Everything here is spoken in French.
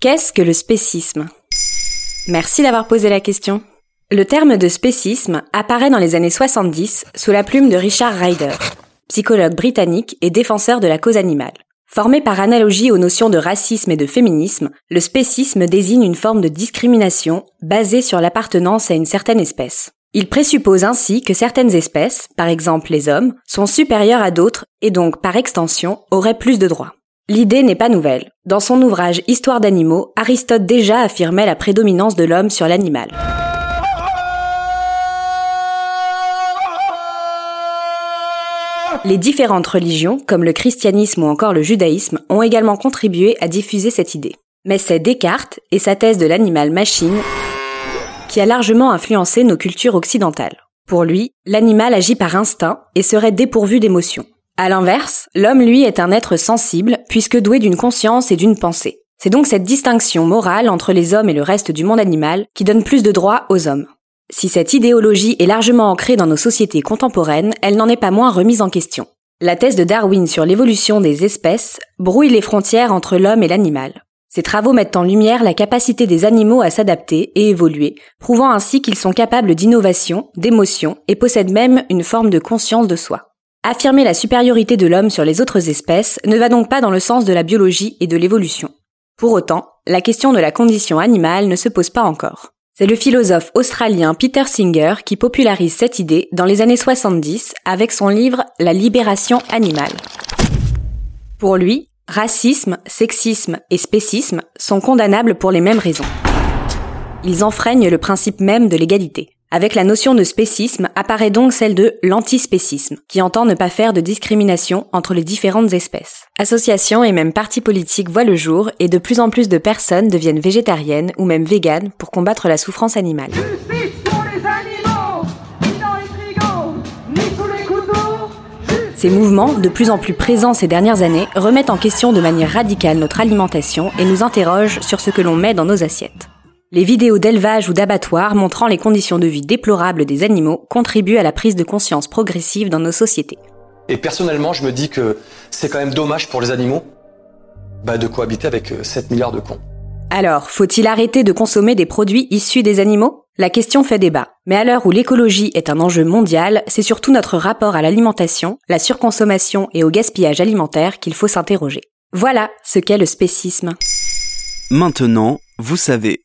Qu'est-ce que le spécisme? Merci d'avoir posé la question. Le terme de spécisme apparaît dans les années 70 sous la plume de Richard Ryder, psychologue britannique et défenseur de la cause animale. Formé par analogie aux notions de racisme et de féminisme, le spécisme désigne une forme de discrimination basée sur l'appartenance à une certaine espèce. Il présuppose ainsi que certaines espèces, par exemple les hommes, sont supérieures à d'autres et donc par extension auraient plus de droits. L'idée n'est pas nouvelle. Dans son ouvrage Histoire d'animaux, Aristote déjà affirmait la prédominance de l'homme sur l'animal. Les différentes religions, comme le christianisme ou encore le judaïsme, ont également contribué à diffuser cette idée. Mais c'est Descartes et sa thèse de l'animal machine qui a largement influencé nos cultures occidentales. Pour lui, l'animal agit par instinct et serait dépourvu d'émotions. À l'inverse, l'homme, lui, est un être sensible, puisque doué d'une conscience et d'une pensée. C'est donc cette distinction morale entre les hommes et le reste du monde animal qui donne plus de droits aux hommes. Si cette idéologie est largement ancrée dans nos sociétés contemporaines, elle n'en est pas moins remise en question. La thèse de Darwin sur l'évolution des espèces brouille les frontières entre l'homme et l'animal. Ces travaux mettent en lumière la capacité des animaux à s'adapter et évoluer, prouvant ainsi qu'ils sont capables d'innovation, d'émotion et possèdent même une forme de conscience de soi. Affirmer la supériorité de l'homme sur les autres espèces ne va donc pas dans le sens de la biologie et de l'évolution. Pour autant, la question de la condition animale ne se pose pas encore. C'est le philosophe australien Peter Singer qui popularise cette idée dans les années 70 avec son livre La libération animale. Pour lui, racisme, sexisme et spécisme sont condamnables pour les mêmes raisons. Ils enfreignent le principe même de l'égalité. Avec la notion de spécisme apparaît donc celle de l'antispécisme, qui entend ne pas faire de discrimination entre les différentes espèces. Associations et même partis politiques voient le jour et de plus en plus de personnes deviennent végétariennes ou même véganes pour combattre la souffrance animale. Ces mouvements, de plus en plus présents ces dernières années, remettent en question de manière radicale notre alimentation et nous interrogent sur ce que l'on met dans nos assiettes. Les vidéos d'élevage ou d'abattoirs montrant les conditions de vie déplorables des animaux contribuent à la prise de conscience progressive dans nos sociétés. Et personnellement, je me dis que c'est quand même dommage pour les animaux bah, de cohabiter avec 7 euh, milliards de cons. Alors, faut-il arrêter de consommer des produits issus des animaux? La question fait débat. Mais à l'heure où l'écologie est un enjeu mondial, c'est surtout notre rapport à l'alimentation, la surconsommation et au gaspillage alimentaire qu'il faut s'interroger. Voilà ce qu'est le spécisme. Maintenant, vous savez